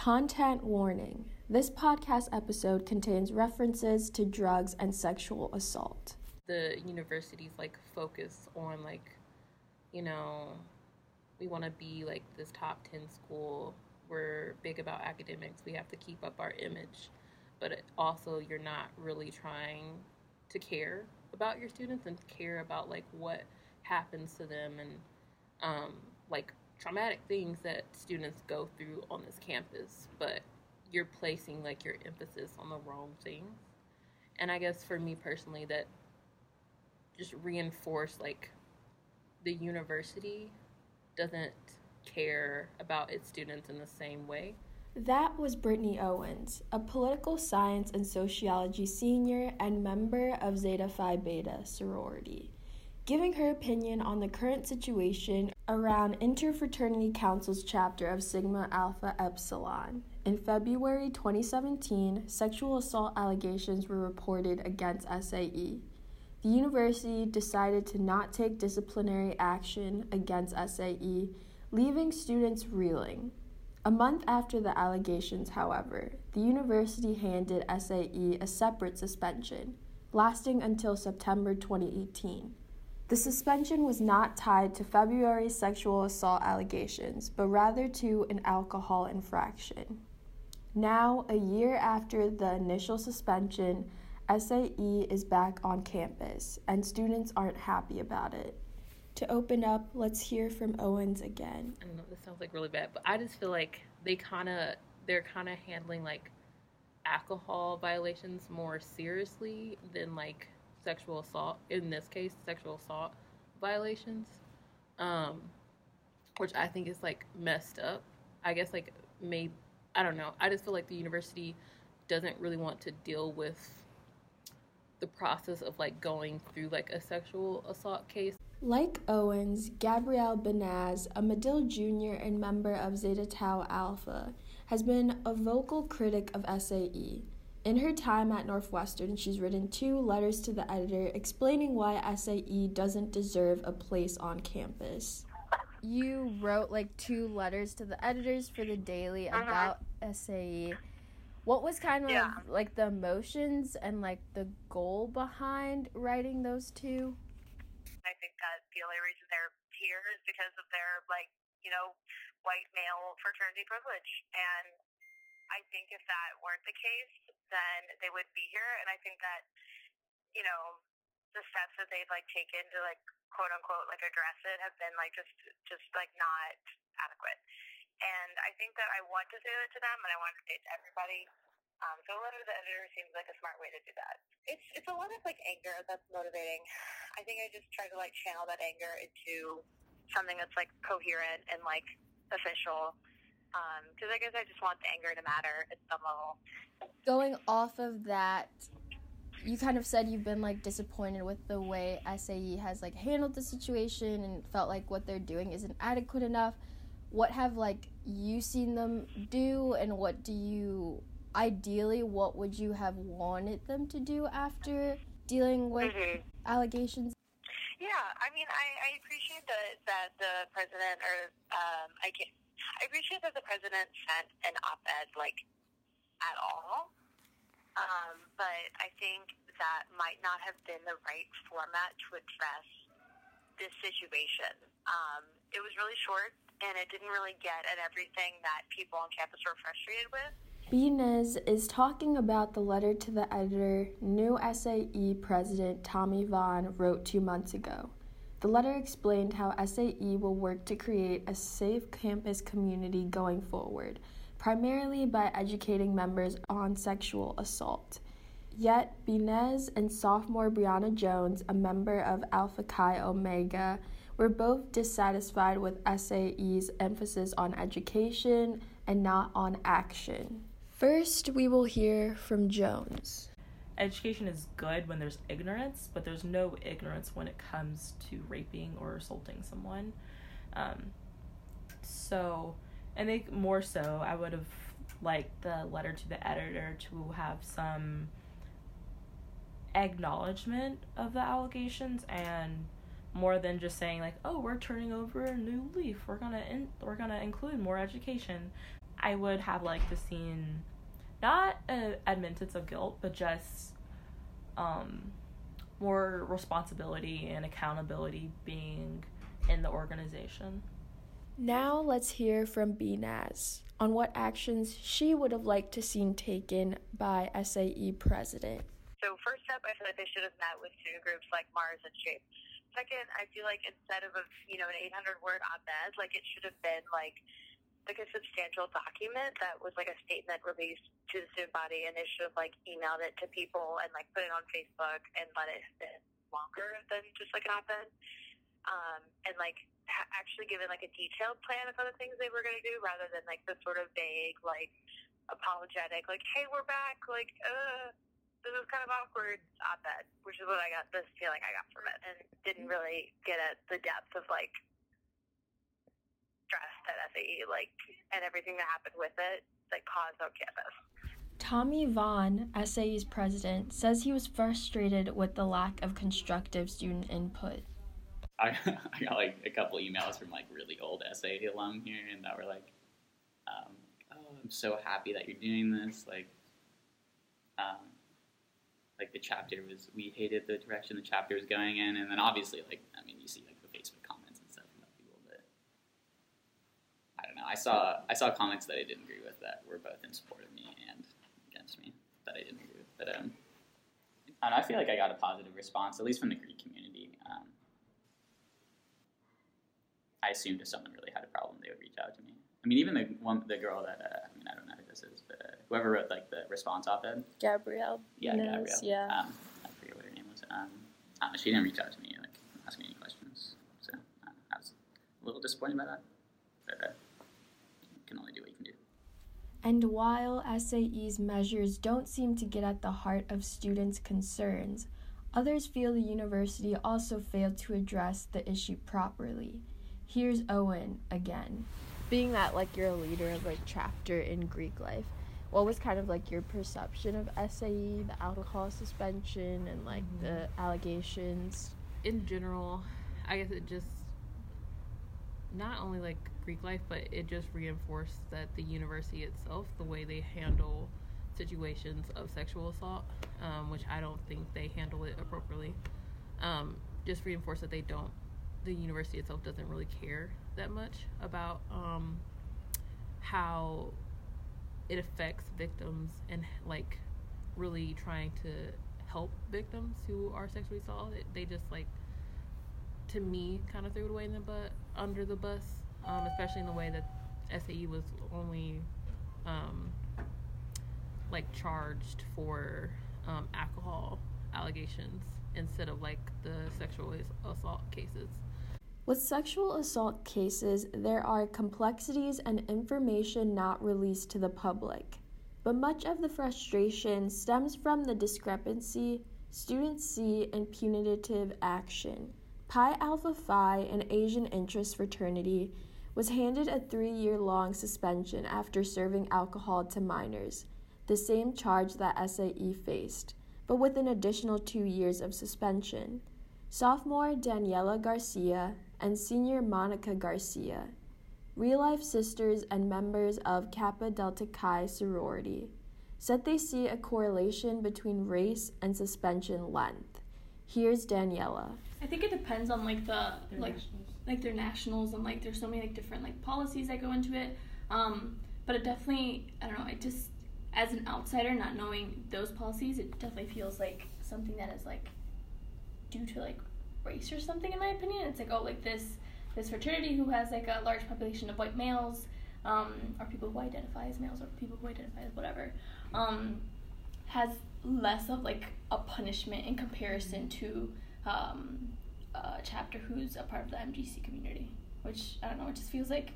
Content warning this podcast episode contains references to drugs and sexual assault. The universities like focus on like, you know, we want to be like this top 10 school. We're big about academics. We have to keep up our image. But also, you're not really trying to care about your students and care about like what happens to them and um, like traumatic things that students go through on this campus, but you're placing like your emphasis on the wrong things. And I guess for me personally, that just reinforce like the university doesn't care about its students in the same way. That was Brittany Owens, a political science and sociology senior and member of Zeta Phi Beta sorority giving her opinion on the current situation around Interfraternity Council's chapter of Sigma Alpha Epsilon. In February 2017, sexual assault allegations were reported against SAE. The university decided to not take disciplinary action against SAE, leaving students reeling. A month after the allegations, however, the university handed SAE a separate suspension, lasting until September 2018. The suspension was not tied to February's sexual assault allegations, but rather to an alcohol infraction. Now, a year after the initial suspension, SAE is back on campus, and students aren't happy about it. To open up, let's hear from Owens again. I know, this sounds like really bad, but I just feel like they kind of they're kind of handling like alcohol violations more seriously than like sexual assault in this case sexual assault violations um which i think is like messed up i guess like maybe i don't know i just feel like the university doesn't really want to deal with the process of like going through like a sexual assault case like Owens, Gabrielle Bienasz, a Medill Jr. and member of Zeta Tau Alpha, has been a vocal critic of SAE. In her time at Northwestern, she's written two letters to the editor explaining why SAE doesn't deserve a place on campus. You wrote like two letters to the editors for the daily uh-huh. about SAE. What was kind of yeah. like the emotions and like the goal behind writing those two? I think that the only reason they're here is because of their like, you know, white male fraternity privilege and I think if that weren't the case, then they wouldn't be here. And I think that, you know, the steps that they've like taken to like quote unquote like address it have been like just just like not adequate. And I think that I want to say that to them, and I want to say it to everybody. Um, so a letter to the editor seems like a smart way to do that. It's it's a lot of like anger that's motivating. I think I just try to like channel that anger into something that's like coherent and like official because um, I guess I just want the anger to matter at some level. Going off of that, you kind of said you've been like disappointed with the way SAE has like handled the situation and felt like what they're doing isn't adequate enough. What have like you seen them do, and what do you ideally what would you have wanted them to do after dealing with mm-hmm. allegations? Yeah, I mean, I, I appreciate that that the president or um, I can't I appreciate that the president sent an op-ed like at all, um, but I think that might not have been the right format to address this situation. Um, it was really short, and it didn't really get at everything that people on campus were frustrated with. Bienasz is talking about the letter to the editor new SAE president Tommy Vaughan wrote two months ago. The letter explained how SAE will work to create a safe campus community going forward, primarily by educating members on sexual assault. Yet, Bienasz and sophomore Brianna Jones, a member of Alpha Chi Omega, were both dissatisfied with SAE's emphasis on education and not on action. First, we will hear from Jones education is good when there's ignorance, but there's no ignorance when it comes to raping or assaulting someone. Um, so, I think more so, I would have liked the letter to the editor to have some acknowledgement of the allegations and more than just saying like oh we're turning over a new leaf we're gonna in- we're gonna include more education I would have liked to scene, not an admittance of guilt, but just um, more responsibility and accountability being in the organization. Now let's hear from Bienasz on what actions she would have liked to seen taken by SAE president. So first up, I feel like they should have met with student groups like Mars and Shape. Second, I feel like instead of a you know an 800 word op-ed, like it should have been like like a substantial document that was like a statement released to the student body, and they should have like emailed it to people and like put it on Facebook and let it sit longer than just like an op-ed. Um, and like ha- actually given like a detailed plan of other things they were going to do rather than like the sort of vague like apologetic like hey we're back like uh this is kind of awkward op-ed which is what I got this feeling I got from it and didn't really get at the depth of like stress that SAE like and everything that happened with it like caused on campus. Tommy Vaughan, SAE's president, says he was frustrated with the lack of constructive student input. I, I got like a couple emails from like really old SAE alum here, and that were like, um, "Oh, I'm so happy that you're doing this." Like, um, like the chapter was, we hated the direction the chapter was going in, and then obviously, like, I mean, you see like the Facebook comments and stuff from other people, but I don't know. I saw I saw comments that I didn't agree with that were both in support of me and against me that I didn't agree with. But um, I, don't know, I feel like I got a positive response, at least from the Greek community. Um, I assumed if someone really had a problem, they would reach out to me. I mean, even the one, the girl that uh, I mean, I don't know who this is, but uh, whoever wrote like the response op-ed, Gabrielle. yeah, knows, Gabrielle. Yeah. Um, I forget what her name was. Um, know, she didn't reach out to me, like ask me any questions. So uh, I was a little disappointed by that, but uh, you can only do what you can do. And while SAE's measures don't seem to get at the heart of students' concerns, others feel the university also failed to address the issue properly. Here's Owen again. Being that like you're a leader of like chapter in Greek life, what was kind of like your perception of SAE, the alcohol suspension and like mm-hmm. the allegations? in general, I guess it just not only like Greek life, but it just reinforced that the university itself, the way they handle situations of sexual assault, um, which I don't think they handle it appropriately, um, just reinforced that they don't. The university itself doesn't really care that much about um, how it affects victims and like really trying to help victims who are sexually assaulted. They just like to me kind of threw it away in the butt under the bus, um, especially in the way that SAE was only um, like charged for um, alcohol allegations instead of like the sexual assault cases. With sexual assault cases, there are complexities and information not released to the public. But much of the frustration stems from the discrepancy students see in punitive action. Pi Alpha Phi, an Asian interest fraternity, was handed a three year long suspension after serving alcohol to minors, the same charge that SAE faced, but with an additional two years of suspension. Sophomore Daniela Garcia and senior Monica Garcia, real life sisters and members of Kappa Delta Chi sorority, said they see a correlation between race and suspension length. Here's Daniela. I think it depends on like the Their like nationals. like their nationals and like there's so many like different like policies that go into it. Um, but it definitely I don't know. It just as an outsider, not knowing those policies, it definitely feels like something that is like due to like race or something. In my opinion, it's like oh like this this fraternity who has like a large population of white males, um, or people who identify as males or people who identify as whatever, um, has less of like a punishment in comparison to um, a chapter who's a part of the MGC community, which I don't know, it just feels like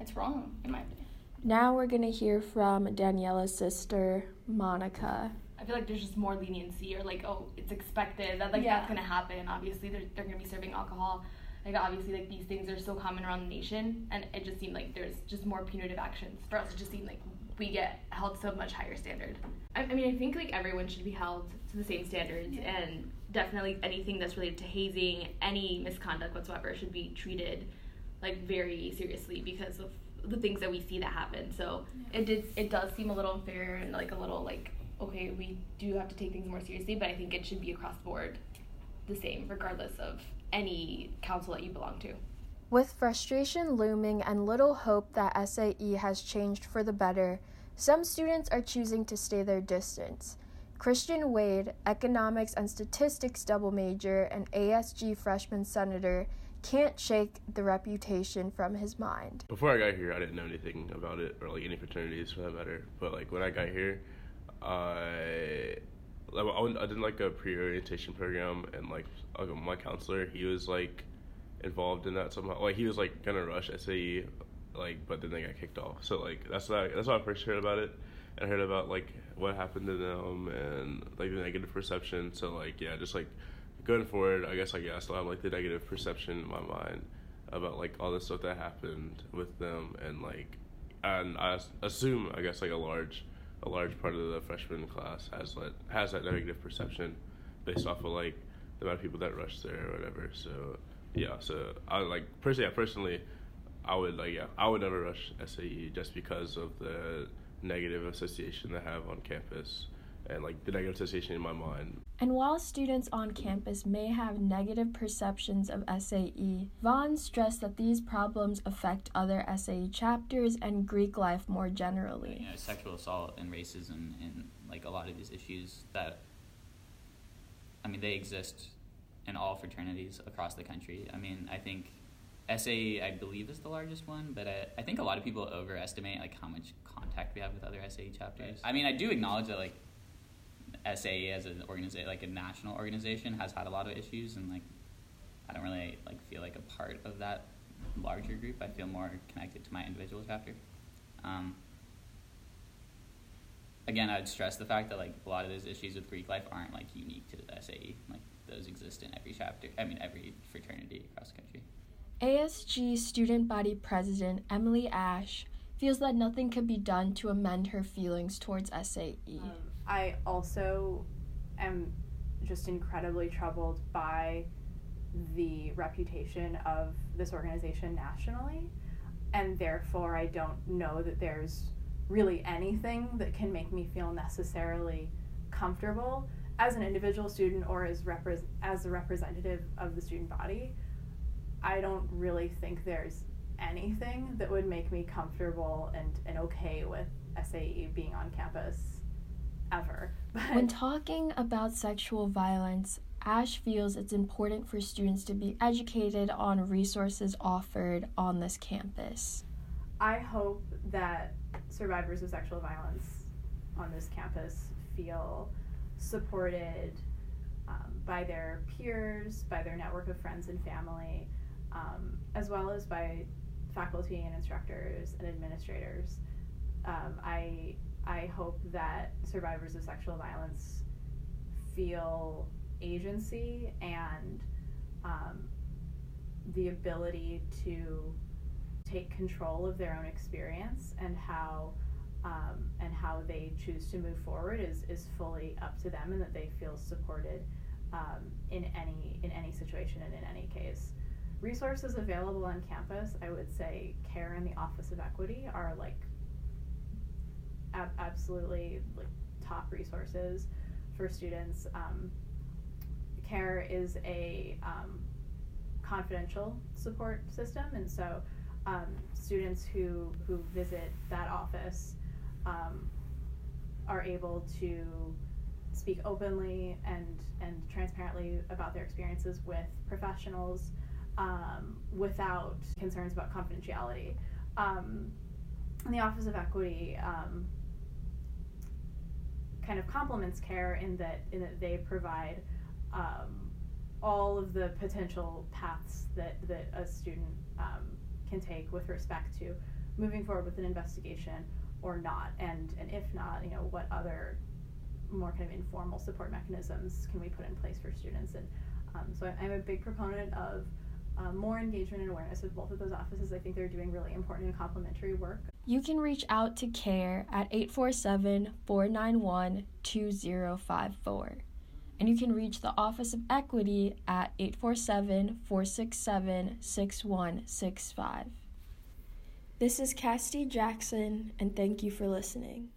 it's wrong in my opinion. Now we're gonna hear from Daniela's sister, Monica. I feel like there's just more leniency or like oh it's expected that like Yeah. that's gonna happen. Obviously they're they're gonna be serving alcohol. Like obviously like these things are so common around the nation and it just seemed like there's just more punitive actions. For us it just seemed like we get held to a much higher standard. I, I mean I think like everyone should be held to the same standards Yeah. and definitely anything that's related to hazing, any misconduct whatsoever should be treated like very seriously because of the things that we see that happen. So it did it does seem a little unfair and like a little like okay, we do have to take things more seriously, but I think it should be across the board the same, regardless of any council that you belong to. With frustration looming and little hope that SAE has changed for the better, some students are choosing to stay their distance. Christian Wade, economics and statistics double major and ASG freshman senator, can't shake the reputation from his mind. Before I got here, I didn't know anything about it or like any fraternities for that matter. But like when I got here, I I did like a pre-orientation program and like my counselor, he was like involved in that somehow. Like he was like gonna rush SAE, like but then they got kicked off. So like that's why that's why I first heard about it. And I heard about like what happened to them and like the negative perception. So like yeah, just like going forward, I guess like yeah, I still have like the negative perception in my mind about like all the stuff that happened with them and like and I assume I guess like a large a large part of the freshman class has that has that negative perception based off of like the amount of people that rush there or whatever. So yeah, so I like personally, yeah, personally, I would like yeah, I would never rush SAE just because of the negative association they have on campus and like the negative association in my mind. And while students on campus may have negative perceptions of SAE, Vaughan stressed that these problems affect other SAE chapters and Greek life more generally. You know, sexual assault and racism and like a lot of these issues that I mean they exist in all fraternities across the country. I mean, I think SAE, I believe, is the largest one, but I, I think a lot of people overestimate like how much contact we have with other SAE chapters. I mean, I do acknowledge that like SAE as an organization, like a national organization, has had a lot of issues, and like I don't really like feel like a part of that larger group. I feel more connected to my individual chapter. Um, again, I'd stress the fact that like a lot of those issues with Greek life aren't like unique to the SAE. Like those exist in every chapter. I mean, every fraternity across the country. ASG student body president Emily Ash feels that nothing could be done to amend her feelings towards SAE. Um, I also am just incredibly troubled by the reputation of this organization nationally, and therefore I don't know that there's really anything that can make me feel necessarily comfortable as an individual student or as repre- as a representative of the student body. I don't really think there's anything that would make me comfortable and, and okay with SAE being on campus ever. But when talking about sexual violence, Ash feels it's important for students to be educated on resources offered on this campus. I hope that survivors of sexual violence on this campus feel supported um, by their peers, by their network of friends and family, um, as well as by faculty and instructors and administrators. Um, I I hope that survivors of sexual violence feel agency and um, the ability to take control of their own experience and how um, and how they choose to move forward is, is fully up to them and that they feel supported um, in any in any situation and in any case resources available on campus i would say care and the office of equity are like ab- absolutely like top resources for students. Um, CARE is a um, confidential support system, and so um, students who who visit that office um, are able to speak openly and and transparently about their experiences with professionals um, without concerns about confidentiality. Um, in the Office of Equity, um, kind of complements care in that in that they provide um, all of the potential paths that that a student um, can take with respect to moving forward with an investigation or not, and and if not, you know what other more kind of informal support mechanisms can we put in place for students and um, so I'm a big proponent of um, more engagement and awareness with both of those offices. I think they're doing really important and complementary work. You can reach out to CARE at 847 491 2054. And you can reach the Office of Equity at 847 467 6165. This is Cassidy Jackson, and thank you for listening.